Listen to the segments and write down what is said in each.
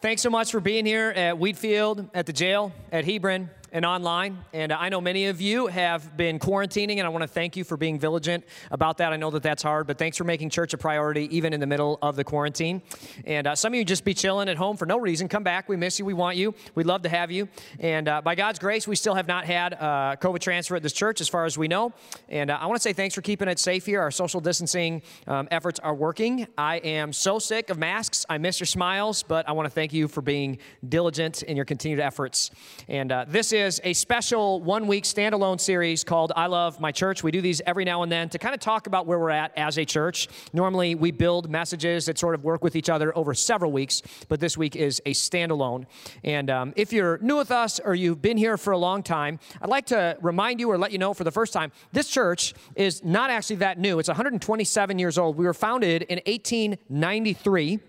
Thanks so much for being here at Wheatfield, at the jail, at Hebron, and online. And I know many of you have been quarantining, and I want to thank you for being vigilant about that. I know that that's hard, but thanks for making church a priority even in the middle of the quarantine. And uh, some of you just be chilling at home for no reason. Come back. We miss you. We want you. We'd love to have you. And uh, by God's grace, we still have not had uh, COVID transfer at this church as far as we know. And uh, I want to say thanks for keeping it safe here. Our social distancing um, efforts are working. I am so sick of masks. I miss your smiles, but I want to thank you for being diligent in your continued efforts. And uh, this is is a special one week standalone series called I Love My Church. We do these every now and then to kind of talk about where we're at as a church. Normally, we build messages that sort of work with each other over several weeks, but this week is a standalone. And um, if you're new with us or you've been here for a long time, I'd like to remind you or let you know for the first time this church is not actually that new. It's 127 years old. We were founded in 1893.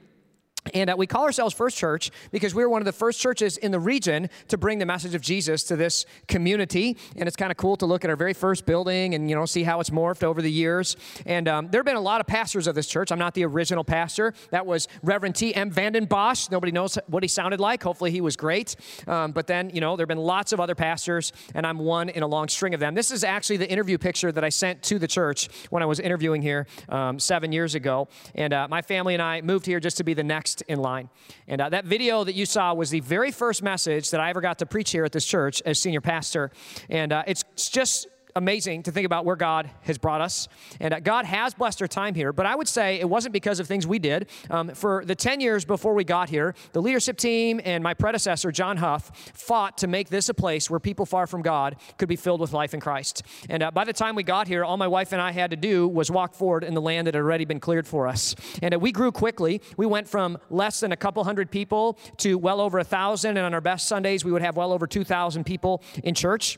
And uh, we call ourselves First Church because we were one of the first churches in the region to bring the message of Jesus to this community. And it's kind of cool to look at our very first building and, you know, see how it's morphed over the years. And um, there have been a lot of pastors of this church. I'm not the original pastor. That was Reverend T.M. Vanden Bosch. Nobody knows what he sounded like. Hopefully he was great. Um, but then, you know, there have been lots of other pastors, and I'm one in a long string of them. This is actually the interview picture that I sent to the church when I was interviewing here um, seven years ago. And uh, my family and I moved here just to be the next next in line. And uh, that video that you saw was the very first message that I ever got to preach here at this church as senior pastor. And uh, it's just amazing to think about where God has brought us. And uh, God has blessed our time here, but I would say it wasn't because of things we did. Um, for the 10 years before we got here, the leadership team and my predecessor, John Huff, fought to make this a place where people far from God could be filled with life in Christ. And uh, by the time we got here, all my wife and I had to do was walk forward in the land that had already been cleared for us. And uh, we grew quickly. We went from less than a couple hundred people to well over a thousand. And on our best Sundays, we would have well over 2,000 people in church.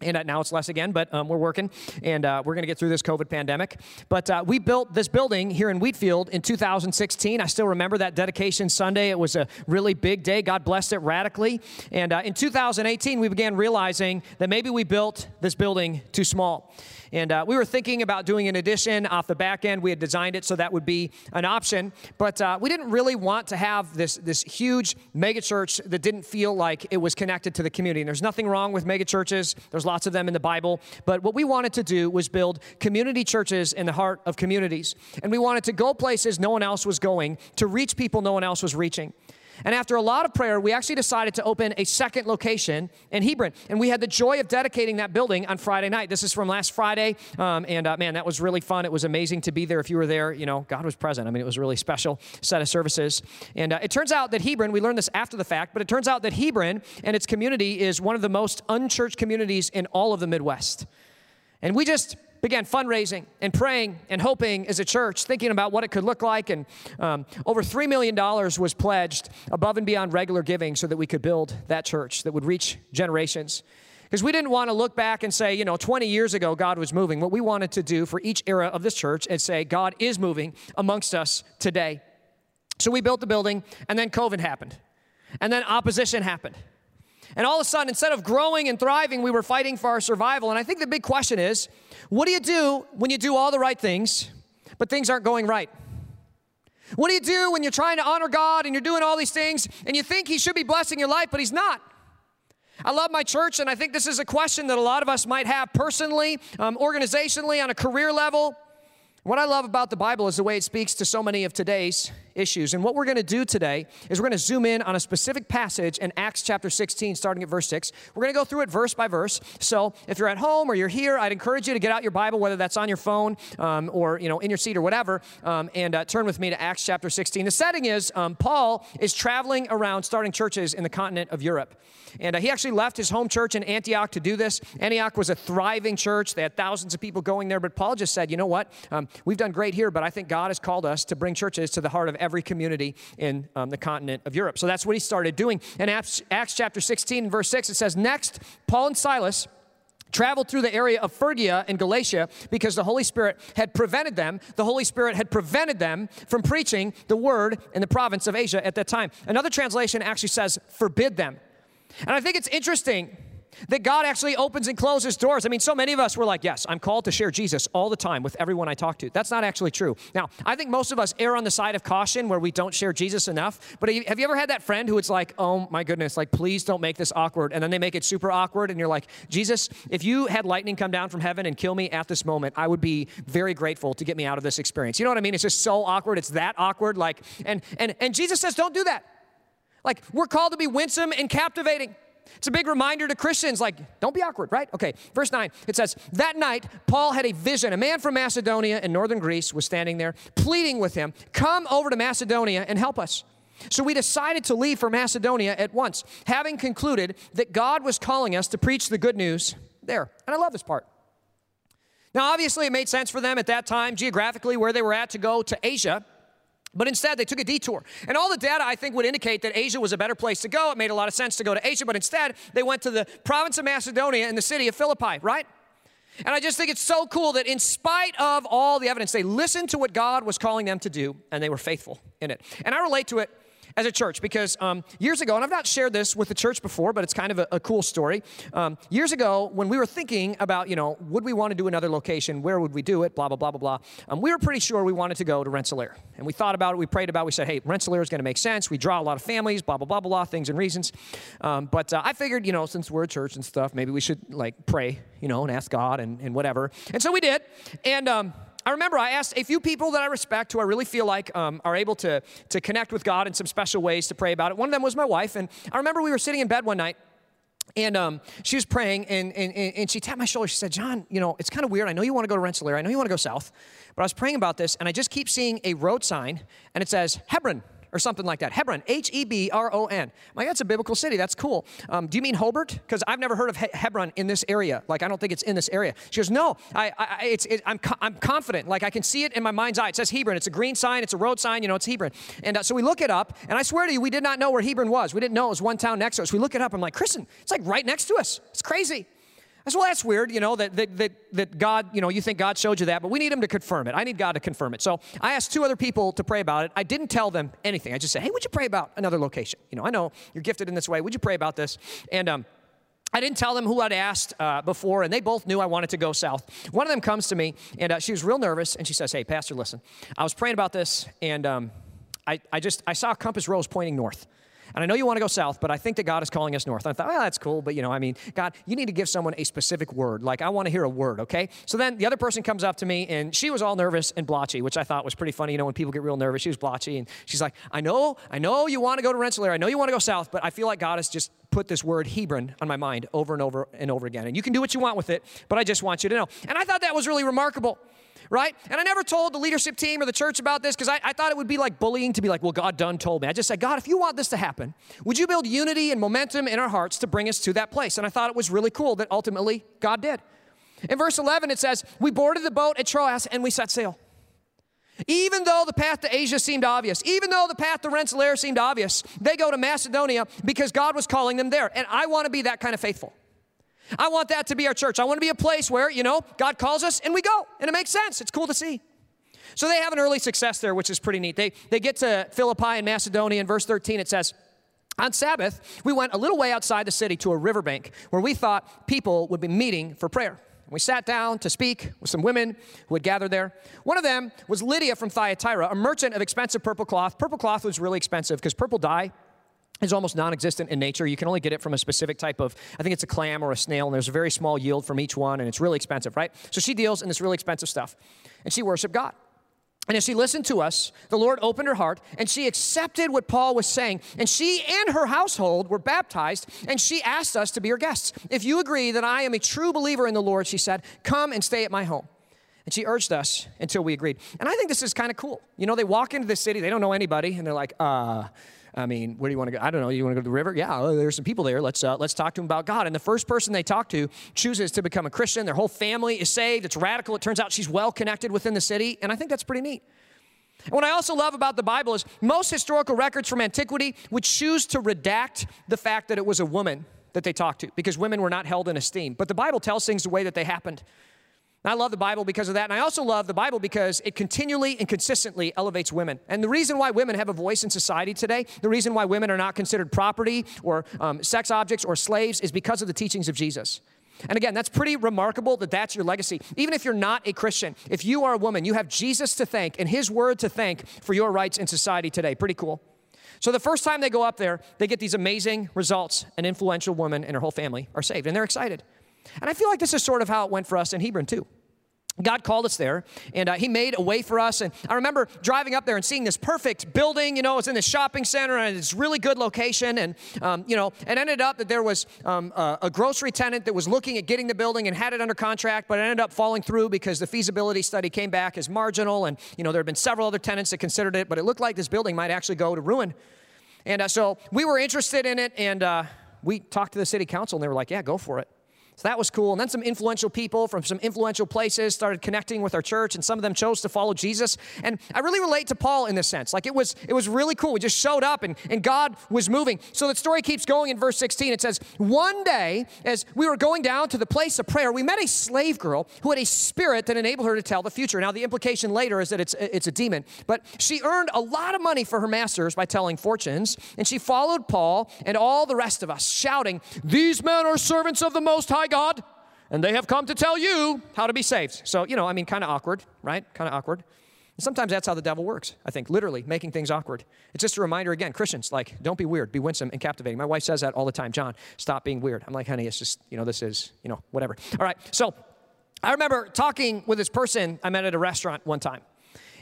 And uh, now it's less again, but um, we're working, and uh, we're going to get through this COVID pandemic. But uh, we built this building here in Wheatfield in 2016. I still remember that dedication Sunday. It was a really big day. God blessed it radically. And uh, in 2018, we began realizing that maybe we built this building too small. And uh, we were thinking about doing an addition off the back end. We had designed it so that would be an option, but uh, we didn't really want to have this, this huge megachurch that didn't feel like it was connected to the community. And there's nothing wrong with megachurches, there's lots of them in the Bible. But what we wanted to do was build community churches in the heart of communities. And we wanted to go places no one else was going to reach people no one else was reaching. And after a lot of prayer, we actually decided to open a second location in Hebron. And we had the joy of dedicating that building on Friday night. This is from last Friday. Um, and uh, man, that was really fun. It was amazing to be there. If you were there, you know, God was present. I mean, it was a really special set of services. And uh, it turns out that Hebron, we learned this after the fact, but it turns out that Hebron and its community is one of the most unchurched communities in all of the Midwest. And we just began fundraising and praying and hoping as a church, thinking about what it could look like. And um, over $3 million was pledged above and beyond regular giving so that we could build that church that would reach generations. Because we didn't want to look back and say, you know, 20 years ago, God was moving. What we wanted to do for each era of this church and say, God is moving amongst us today. So we built the building, and then COVID happened, and then opposition happened. And all of a sudden, instead of growing and thriving, we were fighting for our survival. And I think the big question is what do you do when you do all the right things, but things aren't going right? What do you do when you're trying to honor God and you're doing all these things and you think He should be blessing your life, but He's not? I love my church, and I think this is a question that a lot of us might have personally, um, organizationally, on a career level. What I love about the Bible is the way it speaks to so many of today's issues. And what we're going to do today is we're going to zoom in on a specific passage in Acts chapter 16, starting at verse 6. We're going to go through it verse by verse. So if you're at home or you're here, I'd encourage you to get out your Bible, whether that's on your phone um, or you know in your seat or whatever, um, and uh, turn with me to Acts chapter 16. The setting is um, Paul is traveling around starting churches in the continent of Europe. And uh, he actually left his home church in Antioch to do this. Antioch was a thriving church. They had thousands of people going there. But Paul just said, you know what? Um, we've done great here, but I think God has called us to bring churches to the heart of every community in um, the continent of Europe. So that's what he started doing. In Acts, Acts chapter 16, verse 6, it says, Next, Paul and Silas traveled through the area of Phrygia and Galatia because the Holy Spirit had prevented them. The Holy Spirit had prevented them from preaching the word in the province of Asia at that time. Another translation actually says, forbid them. And I think it's interesting that God actually opens and closes doors. I mean, so many of us were like, yes, I'm called to share Jesus all the time with everyone I talk to. That's not actually true. Now, I think most of us err on the side of caution where we don't share Jesus enough. But have you ever had that friend who it's like, oh my goodness, like, please don't make this awkward. And then they make it super awkward. And you're like, Jesus, if you had lightning come down from heaven and kill me at this moment, I would be very grateful to get me out of this experience. You know what I mean? It's just so awkward. It's that awkward. Like, and, and, and Jesus says, don't do that. Like, we're called to be winsome and captivating. It's a big reminder to Christians, like, don't be awkward, right? Okay, verse 9, it says, That night, Paul had a vision. A man from Macedonia in northern Greece was standing there, pleading with him, Come over to Macedonia and help us. So we decided to leave for Macedonia at once, having concluded that God was calling us to preach the good news there. And I love this part. Now, obviously, it made sense for them at that time, geographically, where they were at, to go to Asia. But instead, they took a detour. And all the data, I think, would indicate that Asia was a better place to go. It made a lot of sense to go to Asia, but instead, they went to the province of Macedonia and the city of Philippi, right? And I just think it's so cool that in spite of all the evidence, they listened to what God was calling them to do and they were faithful in it. And I relate to it as a church because um, years ago, and I've not shared this with the church before, but it's kind of a, a cool story. Um, years ago, when we were thinking about, you know, would we want to do another location? Where would we do it? Blah, blah, blah, blah, blah. Um, we were pretty sure we wanted to go to Rensselaer. And we thought about it, we prayed about it, we said, hey, Rensselaer is going to make sense. We draw a lot of families, blah, blah, blah, blah, things and reasons. Um, but uh, I figured, you know, since we're a church and stuff, maybe we should like pray, you know, and ask God and, and whatever. And so we did. And, um, I remember I asked a few people that I respect who I really feel like um, are able to, to connect with God in some special ways to pray about it. One of them was my wife. And I remember we were sitting in bed one night and um, she was praying and, and, and she tapped my shoulder. She said, John, you know, it's kind of weird. I know you want to go to Rensselaer. I know you want to go south. But I was praying about this and I just keep seeing a road sign and it says Hebron or something like that. Hebron, H E B R O N. My, that's a biblical city. That's cool. Um, do you mean Hobart? Because I've never heard of he- Hebron in this area. Like, I don't think it's in this area. She goes, No, I, I, it's, it, I'm, co- I'm confident. Like, I can see it in my mind's eye. It says Hebron. It's a green sign, it's a road sign, you know, it's Hebron. And uh, so we look it up, and I swear to you, we did not know where Hebron was. We didn't know it was one town next to us. We look it up, I'm like, Kristen, it's like right next to us. It's crazy. I said, well, that's weird, you know, that, that, that, that God, you know, you think God showed you that, but we need him to confirm it. I need God to confirm it. So I asked two other people to pray about it. I didn't tell them anything. I just said, hey, would you pray about another location? You know, I know you're gifted in this way. Would you pray about this? And um, I didn't tell them who I'd asked uh, before, and they both knew I wanted to go south. One of them comes to me, and uh, she was real nervous, and she says, hey, Pastor, listen, I was praying about this, and um, I, I just, I saw a compass rose pointing north. And I know you want to go south, but I think that God is calling us north. And I thought, well, that's cool, but you know, I mean, God, you need to give someone a specific word. Like, I want to hear a word, okay? So then the other person comes up to me, and she was all nervous and blotchy, which I thought was pretty funny. You know, when people get real nervous, she was blotchy, and she's like, I know, I know you want to go to Rensselaer, I know you want to go south, but I feel like God has just put this word Hebron on my mind over and over and over again. And you can do what you want with it, but I just want you to know. And I thought that was really remarkable right? And I never told the leadership team or the church about this because I, I, thought it would be like bullying to be like, well, God done told me. I just said, God, if you want this to happen, would you build unity and momentum in our hearts to bring us to that place? And I thought it was really cool that ultimately God did. In verse 11, it says, We boarded the boat at Troas and we set sail. Even though the path to Asia seemed obvious, even though the path to Rensselaer seemed obvious, they go to Macedonia because God was calling them there. And I want to be that kind of faithful. I want that to be our church. I want to be a place where, you know, God calls us and we go. And it makes sense. It's cool to see. So they have an early success there, which is pretty neat. They, they get to Philippi in Macedonia. In verse 13, it says, on Sabbath, we went a little way outside the city to a riverbank where we thought people would be meeting for prayer. We sat down to speak with some women who had gathered there. One of them was Lydia from Thyatira, a merchant of expensive purple cloth. Purple cloth was really expensive because purple dye is almost non-existent in nature. You can only get it from a specific type of, I think it's a clam or a snail, and there's a very small yield from each one, and it's really expensive, right? So she deals in this really expensive stuff, and she worshiped God. And as she listened to us, the Lord opened her heart, and she accepted what Paul was saying. And she and her household were baptized, and she asked us to be her guests. If you agree that I am a true believer in the Lord, she said, come and stay at my home. And she urged us until we agreed. And I think this is kind of cool. You know, they walk into the city, they don't know anybody, and they're like, uh, I mean, where do you want to go? I don't know. You want to go to the river? Yeah, well, there's some people there. Let's uh, let's talk to them about God. And the first person they talk to chooses to become a Christian. Their whole family is saved. It's radical. It turns out she's well connected within the city, and I think that's pretty neat. And what I also love about the Bible is most historical records from antiquity would choose to redact the fact that it was a woman that they talked to because women were not held in esteem. But the Bible tells things the way that they happened. I love the Bible because of that. And I also love the Bible because it continually and consistently elevates women. And the reason why women have a voice in society today, the reason why women are not considered property or um, sex objects or slaves is because of the teachings of Jesus. And again, that's pretty remarkable that that's your legacy. Even if you're not a Christian, if you are a woman, you have Jesus to thank and his word to thank for your rights in society today. Pretty cool. So the first time they go up there, they get these amazing results. An influential woman and her whole family are saved, and they're excited. And I feel like this is sort of how it went for us in Hebron, too. God called us there, and uh, He made a way for us. And I remember driving up there and seeing this perfect building. You know, it's in this shopping center, and it's really good location. And um, you know, it ended up that there was um, a, a, grocery tenant that was looking at getting the building and had it under contract, but it ended up falling through because the feasibility study came back as marginal. And you know, there had been several other tenants that considered it, but it looked like this building might actually go to ruin. And uh, so we were interested in it, and uh, we talked to the city council, and they were like, "Yeah, go for it." So that was cool. And then some influential people from some influential places started connecting with our church, and some of them chose to follow Jesus. And I really relate to Paul in this sense. Like it was, it was really cool. We just showed up and, and God was moving. So the story keeps going in verse 16. It says, One day, as we were going down to the place of prayer, we met a slave girl who had a spirit that enabled her to tell the future. Now, the implication later is that it's, it's a demon, but she earned a lot of money for her masters by telling fortunes, and she followed Paul and all the rest of us, shouting, These men are servants of the Most High God, and they have come to tell you how to be saved. So, you know, I mean, kind of awkward, right? Kind of awkward. And sometimes that's how the devil works, I think, literally making things awkward. It's just a reminder again, Christians, like, don't be weird, be winsome and captivating. My wife says that all the time. John, stop being weird. I'm like, honey, it's just, you know, this is, you know, whatever. All right, so I remember talking with this person I met at a restaurant one time.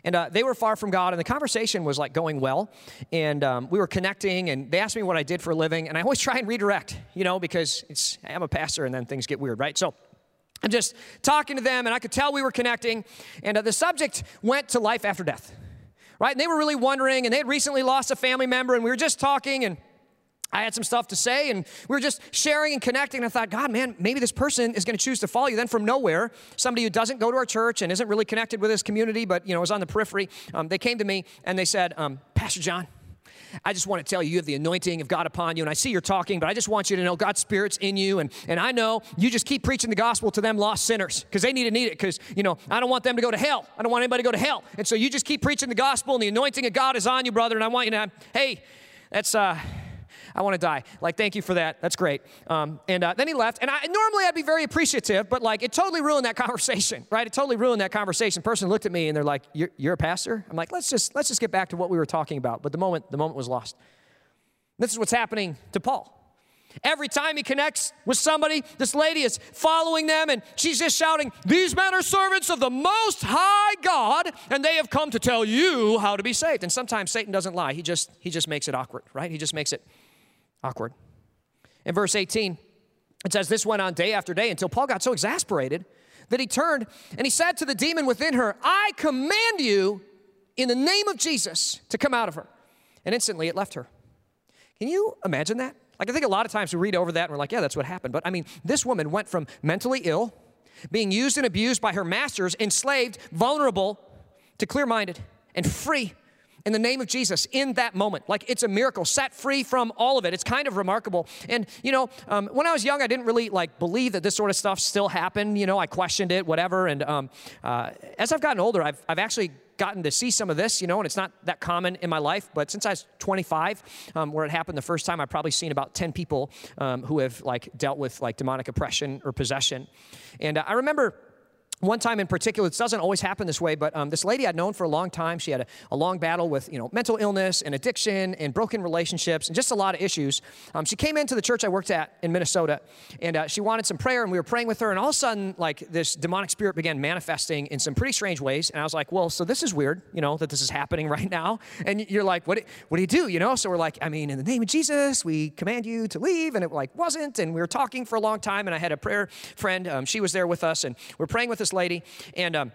And uh, they were far from God, and the conversation was like going well. And um, we were connecting, and they asked me what I did for a living. And I always try and redirect, you know, because it's, I'm a pastor, and then things get weird, right? So I'm just talking to them, and I could tell we were connecting. And uh, the subject went to life after death, right? And they were really wondering, and they had recently lost a family member, and we were just talking, and I had some stuff to say, and we were just sharing and connecting. And I thought, God, man, maybe this person is going to choose to follow you. Then from nowhere, somebody who doesn't go to our church and isn't really connected with this community, but you know, is on the periphery, um, they came to me and they said, um, Pastor John, I just want to tell you, you have the anointing of God upon you. And I see you're talking, but I just want you to know God's Spirit's in you. And, and I know you just keep preaching the gospel to them lost sinners because they need to need it. Because, you know, I don't want them to go to hell. I don't want anybody to go to hell. And so you just keep preaching the gospel, and the anointing of God is on you, brother. And I want you to, have, hey, that's, uh, I want to die. Like, thank you for that. That's great. Um, and uh, then he left. And I, normally I'd be very appreciative, but like, it totally ruined that conversation, right? It totally ruined that conversation. person looked at me and they're like, you're, you're a pastor? I'm like, let's just, let's just get back to what we were talking about. But the moment, the moment was lost. This is what's happening to Paul. Every time he connects with somebody, this lady is following them and she's just shouting, These men are servants of the Most High God, and they have come to tell you how to be saved. And sometimes Satan doesn't lie, he just, he just makes it awkward, right? He just makes it Awkward. In verse 18, it says, This went on day after day until Paul got so exasperated that he turned and he said to the demon within her, I command you in the name of Jesus to come out of her. And instantly it left her. Can you imagine that? Like, I think a lot of times we read over that and we're like, yeah, that's what happened. But I mean, this woman went from mentally ill, being used and abused by her masters, enslaved, vulnerable, to clear minded and free in the name of Jesus in that moment. Like it's a miracle, set free from all of it. It's kind of remarkable. And you know, um, when I was young, I didn't really like believe that this sort of stuff still happened. You know, I questioned it, whatever. And um, uh, as I've gotten older, I've, I've actually gotten to see some of this, you know, and it's not that common in my life. But since I was 25, um, where it happened the first time, I've probably seen about 10 people um, who have like dealt with like demonic oppression or possession. And uh, I remember one time in particular, it doesn't always happen this way, but um, this lady I'd known for a long time, she had a, a, long battle with you know mental illness and addiction and broken relationships and just a lot of issues. Um, she came into the church I worked at in Minnesota, and uh, she wanted some prayer, and we were praying with her, and all of a sudden, like this demonic spirit began manifesting in some pretty strange ways, and I was like, well, so this is weird, you know, that this is happening right now, and you're like, what, what do you do, you know? So we're like, I mean, in the name of Jesus, we command you to leave, and it like wasn't, and we were talking for a long time, and I had a prayer friend, um, she was there with us, and we're praying with this lady. And um,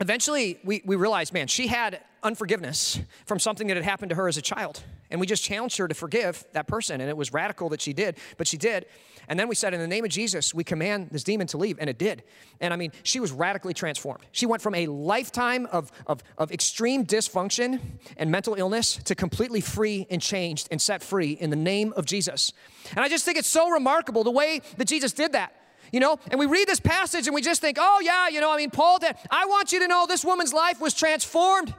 eventually we, we realized, man, she had unforgiveness from something that had happened to her as a child. And we just challenged her to forgive that person. And it was radical that she did, but she did. And then we said, in the name of Jesus, we command this demon to leave. And it did. And I mean, she was radically transformed. She went from a lifetime of, of, of extreme dysfunction and mental illness to completely free and changed and set free in the name of Jesus. And I just think it's so remarkable the way that Jesus did that. You know, and we read this passage and we just think, oh, yeah, you know, I mean, Paul did. I want you to know this woman's life was transformed.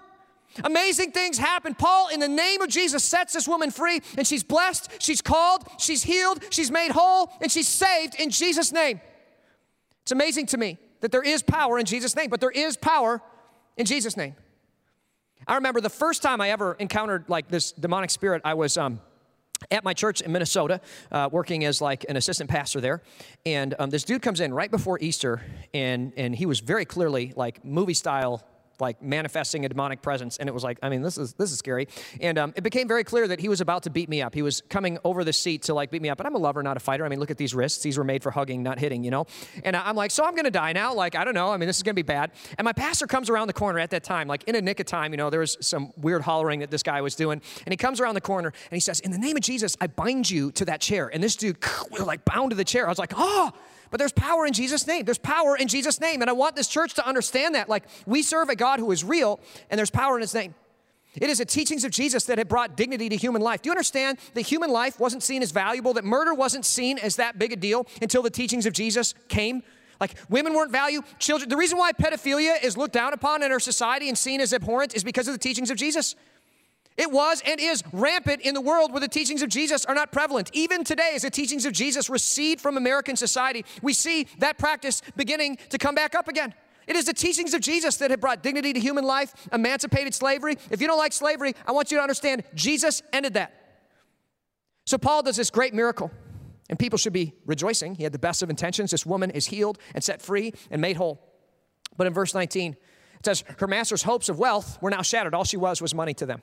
Amazing things happen. Paul, in the name of Jesus, sets this woman free, and she's blessed, she's called, she's healed, she's made whole, and she's saved in Jesus' name. It's amazing to me that there is power in Jesus' name, but there is power in Jesus' name. I remember the first time I ever encountered like this demonic spirit, I was um, at my church in Minnesota, uh, working as like an assistant pastor there, and um, this dude comes in right before Easter, and and he was very clearly like movie style like manifesting a demonic presence and it was like i mean this is this is scary. And um, it became very clear that he was about to beat me up. He was coming over the seat to like beat me up. And i'm a lover not a fighter. I mean look at these wrists. These were made for hugging not hitting you know? And i'm like so i'm gonna die now? Like i don't know. I mean this is gonna be bad. And my pastor comes around the corner at that time like in a nick of time you know there was some weird hollering that this guy was doing. And he comes around the corner and he says in the name of jesus i bind you to that chair. And this dude like bound to the chair. I was like oh but there's power in Jesus' name. There's power in Jesus' name. And I want this church to understand that. Like, we serve a God who is real, and there's power in his name. It is the teachings of Jesus that have brought dignity to human life. Do you understand that human life wasn't seen as valuable, that murder wasn't seen as that big a deal until the teachings of Jesus came? Like women weren't valued, children. The reason why pedophilia is looked down upon in our society and seen as abhorrent is because of the teachings of Jesus. It was and is rampant in the world where the teachings of Jesus are not prevalent. Even today, as the teachings of Jesus recede from American society, we see that practice beginning to come back up again. It is the teachings of Jesus that have brought dignity to human life, emancipated slavery. If you don't like slavery, I want you to understand Jesus ended that. So Paul does this great miracle, and people should be rejoicing. He had the best of intentions. This woman is healed and set free and made whole. But in verse 19, it says, Her master's hopes of wealth were now shattered. All she was was money to them.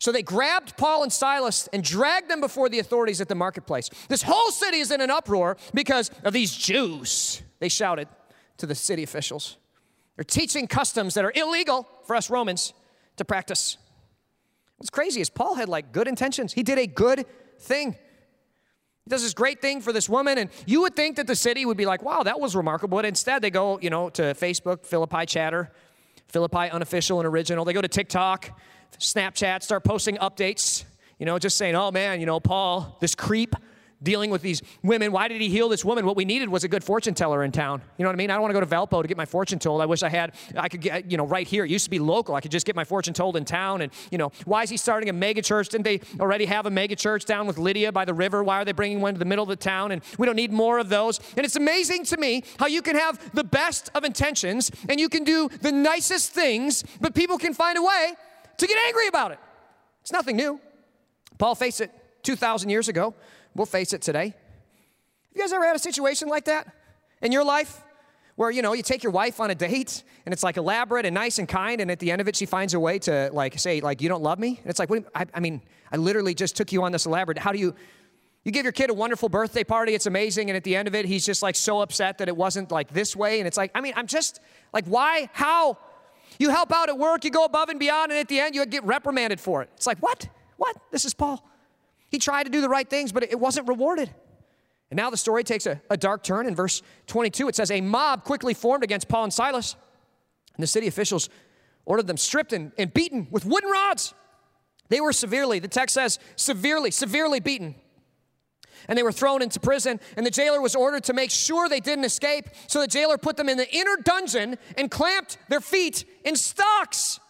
So they grabbed Paul and Silas and dragged them before the authorities at the marketplace. This whole city is in an uproar because of these Jews, they shouted to the city officials. They're teaching customs that are illegal for us Romans to practice. What's crazy is Paul had like good intentions. He did a good thing. He does this great thing for this woman, and you would think that the city would be like, wow, that was remarkable. But instead, they go, you know, to Facebook, Philippi Chatter, Philippi Unofficial and Original. They go to TikTok, Snapchat, start posting updates, you know, just saying, oh man, you know, Paul, this creep dealing with these women. Why did he heal this woman? What we needed was a good fortune teller in town. You know what I mean? I don't want to go to Valpo to get my fortune told. I wish I had, I could get, you know, right here. It used to be local. I could just get my fortune told in town. And, you know, why is he starting a mega church? Didn't they already have a mega church down with Lydia by the river? Why are they bringing one to the middle of the town? And we don't need more of those. And it's amazing to me how you can have the best of intentions and you can do the nicest things, but people can find a way to get angry about it. It's nothing new. Paul faced it 2,000 years ago. We'll face it today. Have you guys ever had a situation like that in your life? Where, you know, you take your wife on a date and it's like elaborate and nice and kind, and at the end of it, she finds a way to like say, like, you don't love me? And it's like, what, I, I mean, I literally just took you on this elaborate. How do you, you give your kid a wonderful birthday party, it's amazing, and at the end of it, he's just like so upset that it wasn't like this way. And it's like, I mean, I'm just like, why? How? You help out at work, you go above and beyond, and at the end, you get reprimanded for it. It's like, what? What? This is Paul. He tried to do the right things, but it wasn't rewarded. And now the story takes a, a dark turn. In verse 22, it says, A mob quickly formed against Paul and Silas, and the city officials ordered them stripped and, and beaten with wooden rods. They were severely, the text says, severely, severely beaten and they were thrown into prison. And the jailer was ordered to make sure they didn't escape. So the jailer put them in the inner dungeon and clamped their feet in stocks.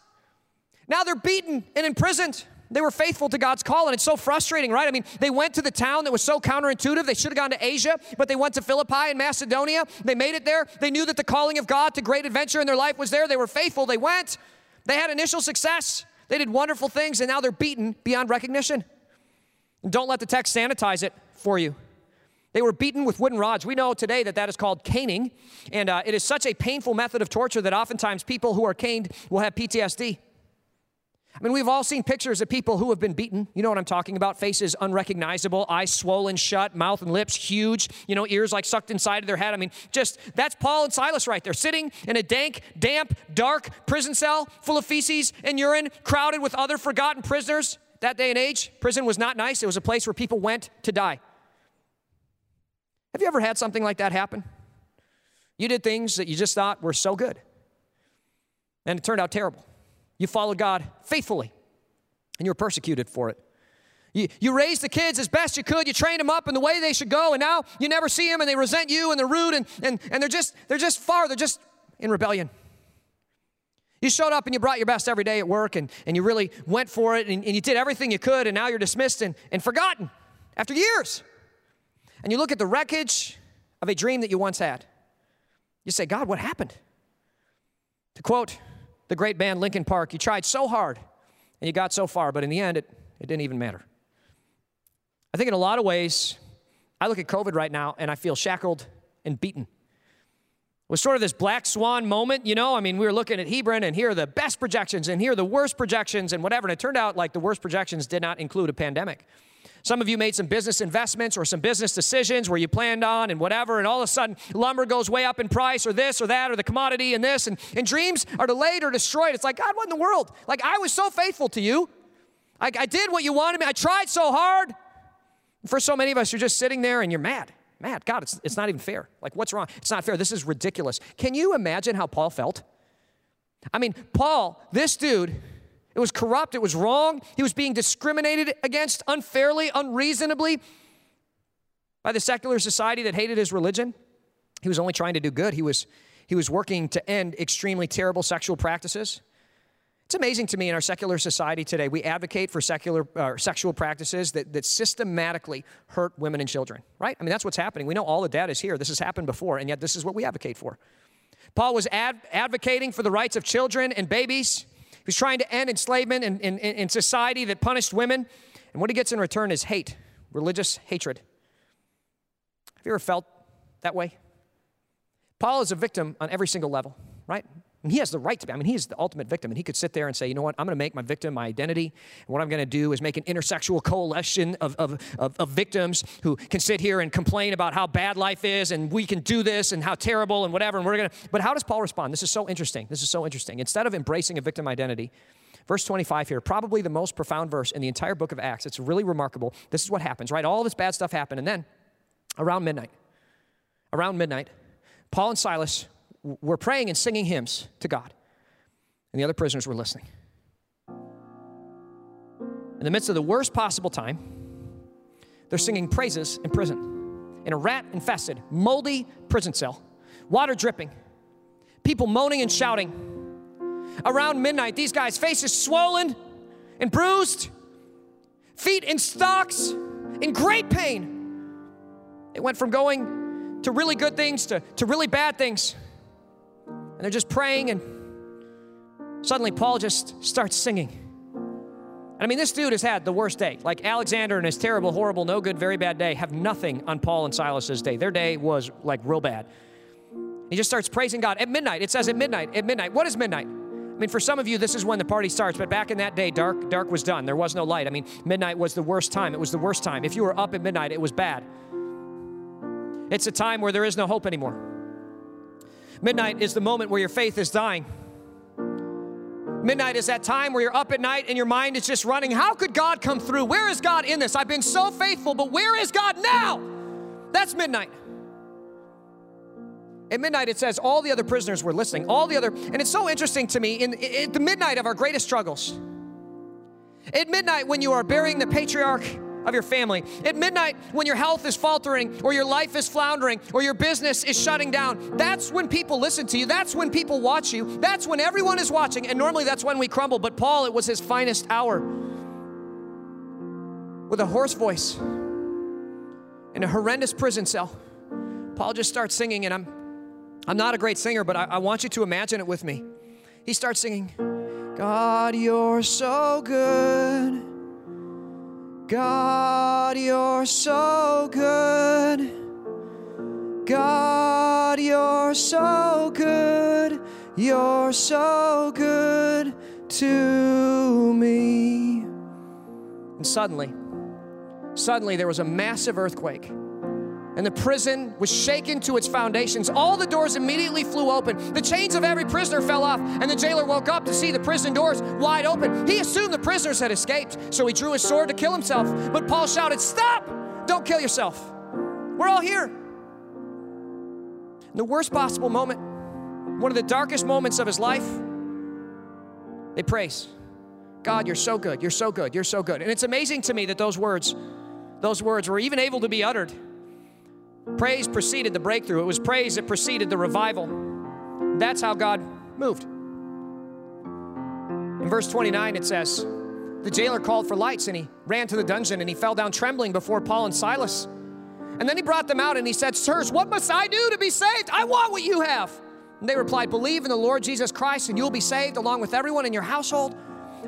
Now they're beaten and imprisoned. They were faithful to God's call, and it's so frustrating, right? I mean, they went to the town that was so counterintuitive. They should have gone to Asia, but they went to Philippi and Macedonia. They made it there. They knew that the calling of God to great adventure in their life was there. They were faithful. They went. They had initial success. They did wonderful things, and now they're beaten beyond recognition. And don't let the text sanitize it for you. They were beaten with wooden rods. We know today that that is called caning, and uh, it is such a painful method of torture that oftentimes people who are caned will have PTSD. I mean, we've all seen pictures of people who have been beaten. You know what I'm talking about? Faces unrecognizable, eyes swollen shut, mouth and lips huge, you know, ears like sucked inside of their head. I mean, just that's Paul and Silas right there, sitting in a dank, damp, dark prison cell full of feces and urine, crowded with other forgotten prisoners. That day and age, prison was not nice. It was a place where people went to die. Have you ever had something like that happen? You did things that you just thought were so good, and it turned out terrible. You followed God faithfully, and you were persecuted for it. You, you raised the kids as best you could. You trained them up in the way they should go, and now you never see them, and they resent you, and they're rude, and, and, and they're just they're just far. They're just in rebellion. You showed up and you brought your best every day at work, and, and you really went for it, and, and you did everything you could, and now you're dismissed and, and forgotten after years. And you look at the wreckage of a dream that you once had. You say, God, what happened? To quote the great band Linkin Park, you tried so hard and you got so far, but in the end, it, it didn't even matter. I think in a lot of ways, I look at COVID right now and I feel shackled and beaten. It was sort of this black swan moment, you know. I mean, we were looking at Hebron, and here are the best projections, and here are the worst projections, and whatever. And it turned out like the worst projections did not include a pandemic. Some of you made some business investments or some business decisions where you planned on and whatever, and all of a sudden lumber goes way up in price, or this or that, or the commodity and this, and, and dreams are delayed or destroyed. It's like, God, what in the world? Like, I was so faithful to you. I, I did what you wanted me. I tried so hard. For so many of us, you're just sitting there and you're mad. Mad. God, it's, it's not even fair. Like, what's wrong? It's not fair. This is ridiculous. Can you imagine how Paul felt? I mean, Paul, this dude, it was corrupt, it was wrong. He was being discriminated against unfairly, unreasonably by the secular society that hated his religion. He was only trying to do good. He was, he was working to end extremely terrible sexual practices. It's amazing to me in our secular society today, we advocate for secular uh, sexual practices that, that systematically hurt women and children, right? I mean, that's what's happening. We know all the data is here. This has happened before, and yet this is what we advocate for. Paul was ad- advocating for the rights of children and babies. He was trying to end enslavement in, in, in society that punished women. And what he gets in return is hate, religious hatred. Have you ever felt that way? Paul is a victim on every single level, right? And he has the right to be. I mean, he is the ultimate victim. And he could sit there and say, you know what, I'm going to make my victim my identity. And what I'm going to do is make an intersectional coalition of, of, of, of, victims who can sit here and complain about how bad life is and we can do this and how terrible and whatever. And we're going to. But how does Paul respond? This is so interesting. This is so interesting. Instead of embracing a victim identity, verse 25 here, probably the most profound verse in the entire book of Acts. It's really remarkable. This is what happens, right? All this bad stuff happened. And then around midnight, around midnight, Paul and Silas were praying and singing hymns to God, and the other prisoners were listening. In the midst of the worst possible time, they're singing praises in prison, in a rat infested, moldy prison cell, water dripping, people moaning and shouting. Around midnight, these guys' faces swollen and bruised, feet in stocks, in great pain. It went from going to really good things to, to really bad things and they're just praying, and suddenly Paul just starts singing. And I mean, this dude has had the worst day. Like Alexander and his terrible, horrible, no good, very bad day have nothing on Paul and Silas's day. Their day was like real bad. He just starts praising God at midnight. It says at midnight. At midnight. What is midnight? I mean, for some of you, this is when the party starts, but back in that day, dark, dark was done. There was no light. I mean, midnight was the worst time. It was the worst time. If you were up at midnight, it was bad. It's a time where there is no hope anymore. Midnight is the moment where your faith is dying. Midnight is that time where you're up at night and your mind is just running. How could God come through? Where is God in this? I've been so faithful, but where is God now? That's midnight. At midnight, it says all the other prisoners were listening. All the other, and it's so interesting to me in, in the midnight of our greatest struggles. At midnight, when you are burying the patriarch of your family. At midnight, when your health is faltering, or your life is floundering, or your business is shutting down, that's when people listen to you. That's when people watch you. That's when everyone is watching. And normally that's when we crumble. But Paul, it was his finest hour. With a hoarse voice in a horrendous prison cell, Paul just starts singing, and I'm, I'm not a great singer, but I, I want you to imagine it with me. He starts singing, God, you're so good. God, you're so good. God, you're so good. You're so good to me. And suddenly, suddenly there was a massive earthquake and the prison was shaken to its foundations. All the doors immediately flew open. The chains of every prisoner fell off, and the jailer woke up to see the prison doors wide open. He assumed the prisoners had escaped, so he drew his sword to kill himself. But Paul shouted, Stop! Don't kill yourself. We're all here. In the worst possible moment, one of the darkest moments of his life, they praise. God, you're so good. You're so good. You're so good. And it's amazing to me that those words, those words were even able to be uttered. Praise preceded the breakthrough. It was praise that preceded the revival. That's how God moved. In verse 29, it says, The jailer called for lights and he ran to the dungeon and he fell down trembling before Paul and Silas. And then he brought them out and he said, Sirs, what must I do to be saved? I want what you have. And they replied, Believe in the Lord Jesus Christ and you'll be saved along with everyone in your household.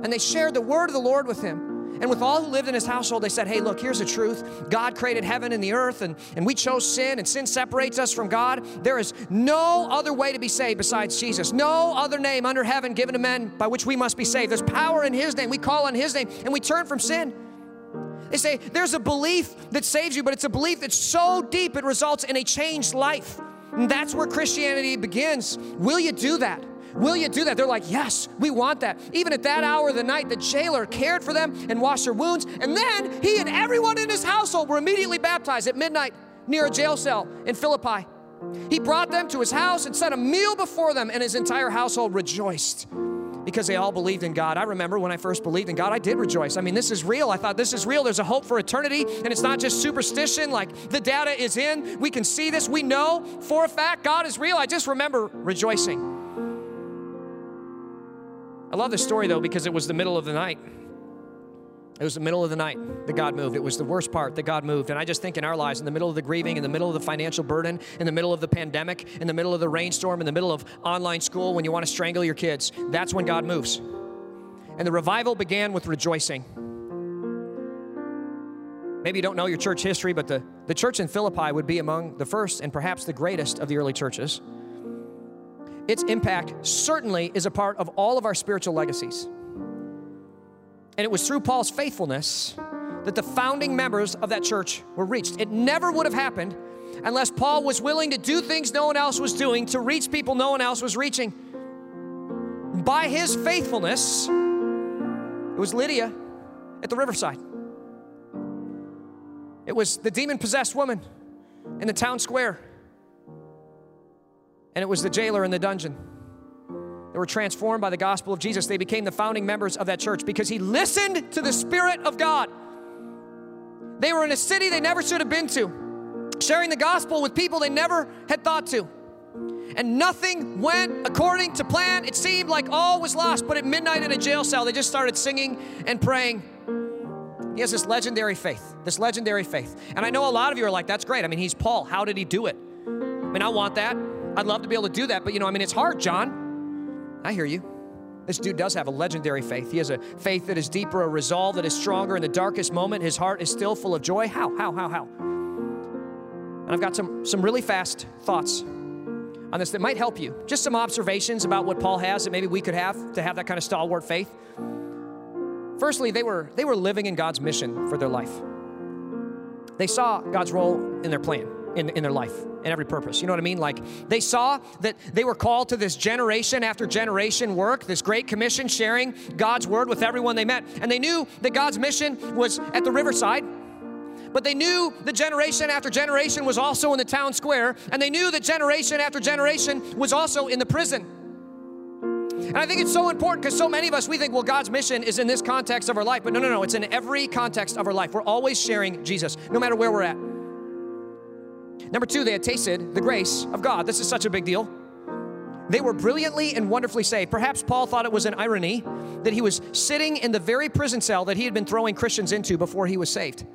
And they shared the word of the Lord with him. And with all who lived in his household, they said, Hey, look, here's the truth. God created heaven and the earth, and, and we chose sin, and sin separates us from God. There is no other way to be saved besides Jesus. No other name under heaven given to men by which we must be saved. There's power in his name. We call on his name, and we turn from sin. They say there's a belief that saves you, but it's a belief that's so deep it results in a changed life. And that's where Christianity begins. Will you do that? Will you do that? They're like, Yes, we want that. Even at that hour of the night, the jailer cared for them and washed their wounds. And then he and everyone in his household were immediately baptized at midnight near a jail cell in Philippi. He brought them to his house and set a meal before them, and his entire household rejoiced because they all believed in God. I remember when I first believed in God, I did rejoice. I mean, this is real. I thought this is real. There's a hope for eternity, and it's not just superstition like the data is in. We can see this. We know for a fact God is real. I just remember rejoicing. I love this story though because it was the middle of the night. It was the middle of the night that God moved. It was the worst part that God moved. And I just think in our lives, in the middle of the grieving, in the middle of the financial burden, in the middle of the pandemic, in the middle of the rainstorm, in the middle of online school, when you want to strangle your kids, that's when God moves. And the revival began with rejoicing. Maybe you don't know your church history, but the, the church in Philippi would be among the first and perhaps the greatest of the early churches its impact certainly is a part of all of our spiritual legacies. And it was through Paul's faithfulness that the founding members of that church were reached. It never would have happened unless Paul was willing to do things no one else was doing to reach people no one else was reaching. By his faithfulness, it was Lydia at the riverside. It was the demon possessed woman in the town square and it was the jailer in the dungeon. They were transformed by the gospel of Jesus. They became the founding members of that church because he listened to the Spirit of God. They were in a city they never should have been to, sharing the gospel with people they never had thought to. And nothing went according to plan. It seemed like all was lost, but at midnight in a jail cell, they just started singing and praying. He has this legendary faith, this legendary faith. And I know a lot of you are like, that's great. I mean, he's Paul. How did he do it? I mean, I want that. I'd love to be able to do that, but you know, I mean, it's hard, John. I hear you. This dude does have a legendary faith. He has a faith that is deeper, a resolve that is stronger. In the darkest moment, his heart is still full of joy. How, how, how, how? And I've got some, some really fast thoughts on this that might help you. Just some observations about what Paul has that maybe we could have to have that kind of stalwart faith. Firstly, they were, they were living in God's mission for their life. They saw God's role in their plan in, in their life and every purpose. You know what I mean? Like they saw that they were called to this generation after generation work, this great commission, sharing God's word with everyone they met. And they knew that God's mission was at the riverside. But they knew that generation after generation was also in the town square, and they knew that generation after generation was also in the prison. And I think it's so important because so many of us, we think, well, God's mission is in this context of our life. But no, no, no, it's in every context of our life. We're always sharing Jesus, no matter where we're at. Number two, they had tasted the grace of God. This is such a big deal. They were brilliantly and wonderfully saved. Perhaps Paul thought it was an irony that he was sitting in the very prison cell that he had been throwing Christians into before he was saved.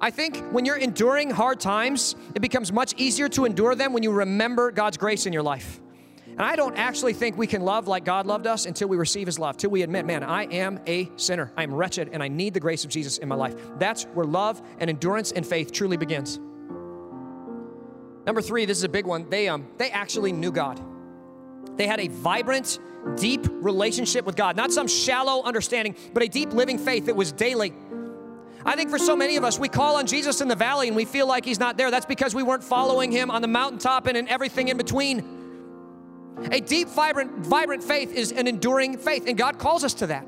I think when you're enduring hard times, it becomes much easier to endure them when you remember God's grace in your life. And I don't actually think we can love like God loved us until we receive His love, till we admit, man, I am a sinner. I am wretched and I need the grace of Jesus in my life. That's where love and endurance and faith truly begins. Number three, this is a big one. They, um, they actually knew God. They had a vibrant, deep relationship with God, not some shallow understanding, but a deep living faith that was daily. I think for so many of us, we call on Jesus in the valley and we feel like he's not there. That's because we weren't following him on the mountaintop and in everything in between. A deep, vibrant, vibrant faith is an enduring faith, and God calls us to that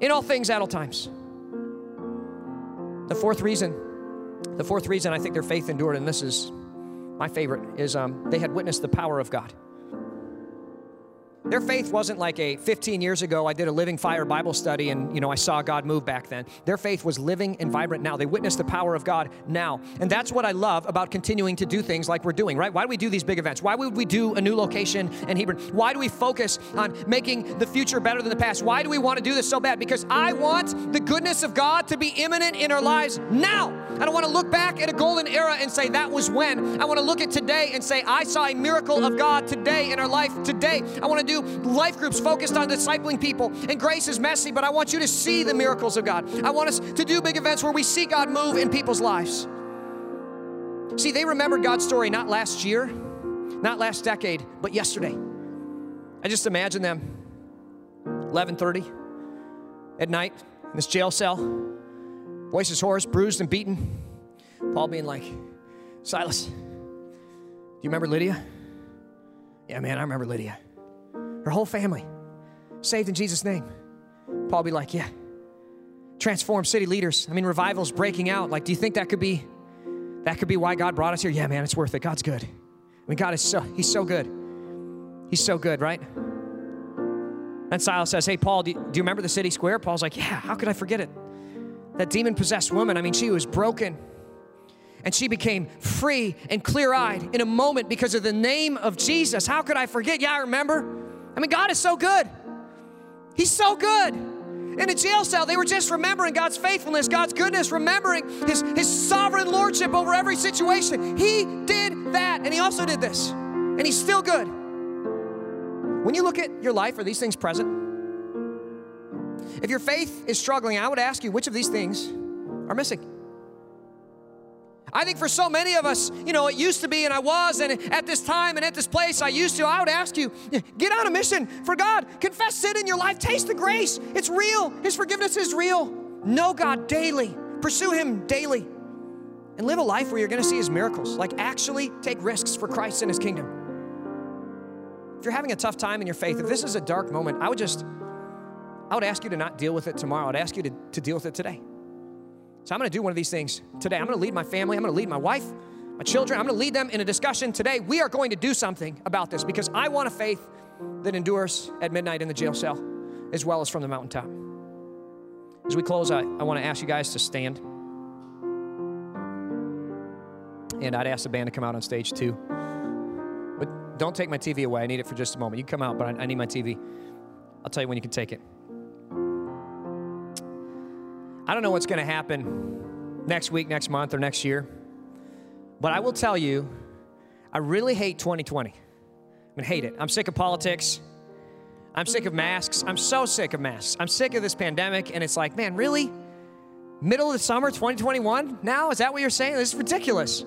in all things at all times. The fourth reason, the fourth reason I think their faith endured, and this is my favorite is um, they had witnessed the power of God. Their faith wasn't like a 15 years ago I did a living fire Bible study and you know I saw God move back then. Their faith was living and vibrant now. They witnessed the power of God now. And that's what I love about continuing to do things like we're doing, right? Why do we do these big events? Why would we do a new location in Hebron? Why do we focus on making the future better than the past? Why do we want to do this so bad? Because I want the goodness of God to be imminent in our lives now. I don't want to look back at a golden era and say that was when. I want to look at today and say I saw a miracle of God today in our life today. I want to do life groups focused on discipling people. And grace is messy, but I want you to see the miracles of God. I want us to do big events where we see God move in people's lives. See, they remembered God's story not last year, not last decade, but yesterday. I just imagine them 11:30 at night in this jail cell, voices hoarse, bruised and beaten. Paul being like, "Silas, do you remember Lydia?" Yeah, man, I remember Lydia her whole family saved in Jesus' name. Paul be like, yeah. Transform city leaders. I mean, revival's breaking out. Like, do you think that could be that could be why God brought us here? Yeah, man, it's worth it. God's good. I mean, God is so He's so good. He's so good, right? And Silas says, Hey, Paul, do you, do you remember the city square? Paul's like, Yeah, how could I forget it? That demon possessed woman, I mean, she was broken and she became free and clear eyed in a moment because of the name of Jesus. How could I forget? Yeah, I remember. I mean, God is so good. He's so good. In a jail cell, they were just remembering God's faithfulness, God's goodness, remembering His, His sovereign lordship over every situation. He did that, and He also did this, and He's still good. When you look at your life, are these things present? If your faith is struggling, I would ask you which of these things are missing? I think for so many of us, you know, it used to be and I was, and at this time and at this place I used to, I would ask you, get on a mission for God. Confess sin in your life. Taste the grace. It's real. His forgiveness is real. Know God daily. Pursue Him daily. And live a life where you're going to see His miracles. Like actually take risks for Christ and His kingdom. If you're having a tough time in your faith, if this is a dark moment, I would just, I would ask you to not deal with it tomorrow. I'd ask you to, to deal with it today. So I'm going to do one of these things today. I'm going to lead my family. I'm going to lead my wife, my children. I'm going to lead them in a discussion today. We are going to do something about this because I want a faith that endures at midnight in the jail cell as well as from the mountaintop. As we close, I, I want to ask you guys to stand. And I'd ask the band to come out on stage too. But don't take my TV away. I need it for just a moment. You come out, but I, I need my TV. I'll tell you when you can take it. I don't know what's going to happen next week, next month, or next year, but I will tell you, I really hate 2020. I mean, hate it. I'm sick of politics. I'm sick of masks. I'm so sick of masks. I'm sick of this pandemic, and it's like, man, really? Middle of the summer, 2021? Now? Is that what you're saying? This is ridiculous.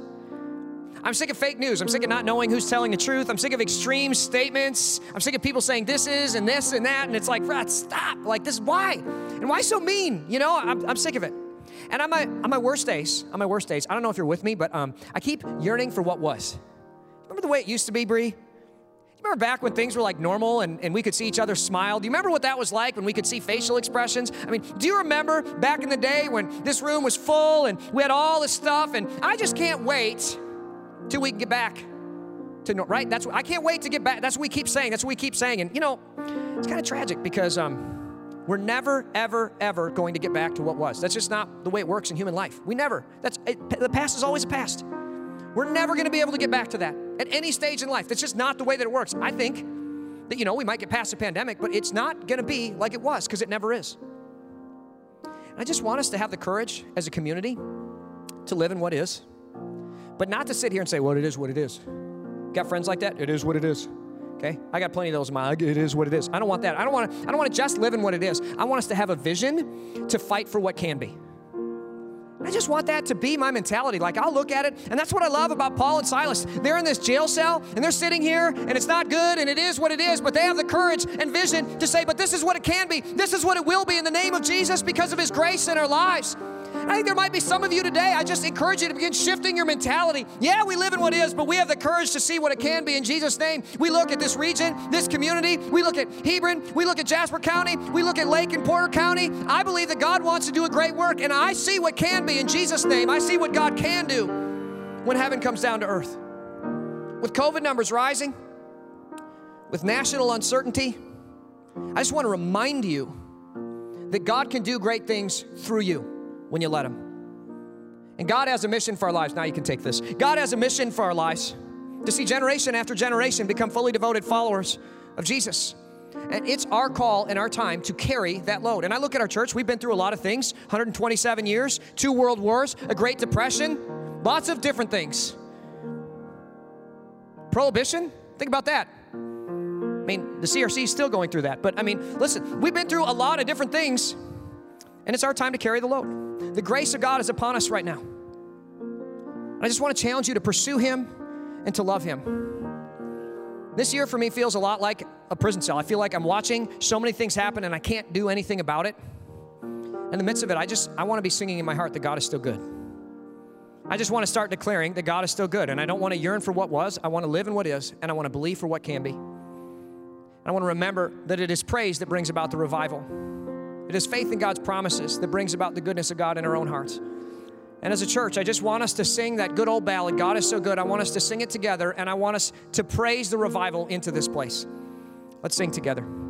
I'm sick of fake news. I'm sick of not knowing who's telling the truth. I'm sick of extreme statements. I'm sick of people saying this is and this and that. And it's like, stop. Like, this, why? And why so mean? You know, I'm, I'm sick of it. And on my, on my worst days, on my worst days, I don't know if you're with me, but um, I keep yearning for what was. Remember the way it used to be, Bree? Remember back when things were like normal and, and we could see each other smile? Do you remember what that was like when we could see facial expressions? I mean, do you remember back in the day when this room was full and we had all this stuff? And I just can't wait till we can get back to right. That's what, I can't wait to get back. That's what we keep saying. That's what we keep saying. And you know, it's kind of tragic because um, we're never, ever, ever going to get back to what was. That's just not the way it works in human life. We never. That's it, the past is always a past. We're never going to be able to get back to that at any stage in life. That's just not the way that it works. I think that you know we might get past the pandemic, but it's not going to be like it was because it never is. I just want us to have the courage as a community to live in what is but not to sit here and say, well, it is what it is. Got friends like that? It is what it is. Okay? I got plenty of those in my it is what it is. I don't want that. I don't want to I don't want to just live in what it is. I want us to have a vision to fight for what can be. I just want that to be my mentality. Like, I'll look at it, and that's what I love about Paul and Silas. They're in this jail cell, and they're sitting here, and it's not good, and it is what it is, but they have the courage and vision to say, but this is what it can be. This is what it will be in the name of Jesus because of his grace in our lives. I think there might be some of you today. I just encourage you to begin shifting your mentality. Yeah, we live in what is, but we have the courage to see what it can be in Jesus' name. We look at this region, this community. We look at Hebron. We look at Jasper County. We look at Lake and Porter County. I believe that God wants to do a great work, and I see what can be in Jesus' name. I see what God can do when heaven comes down to earth. With COVID numbers rising, with national uncertainty, I just want to remind you that God can do great things through you when you let Him. And God has a mission for our lives. Now you can take this. God has a mission for our lives to see generation after generation become fully devoted followers of Jesus. And it's our call and our time to carry that load. And I look at our church, we've been through a lot of things 127 years, two world wars, a Great Depression, lots of different things. Prohibition, think about that. I mean, the CRC is still going through that. But I mean, listen, we've been through a lot of different things, and it's our time to carry the load. The grace of God is upon us right now. I just want to challenge you to pursue Him and to love Him. This year for me feels a lot like a prison cell. I feel like I'm watching so many things happen and I can't do anything about it. In the midst of it, I just I want to be singing in my heart that God is still good. I just want to start declaring that God is still good and I don't want to yearn for what was. I want to live in what is and I want to believe for what can be. I want to remember that it is praise that brings about the revival. It is faith in God's promises that brings about the goodness of God in our own hearts. And as a church, I just want us to sing that good old ballad, God is so good. I want us to sing it together, and I want us to praise the revival into this place. Let's sing together.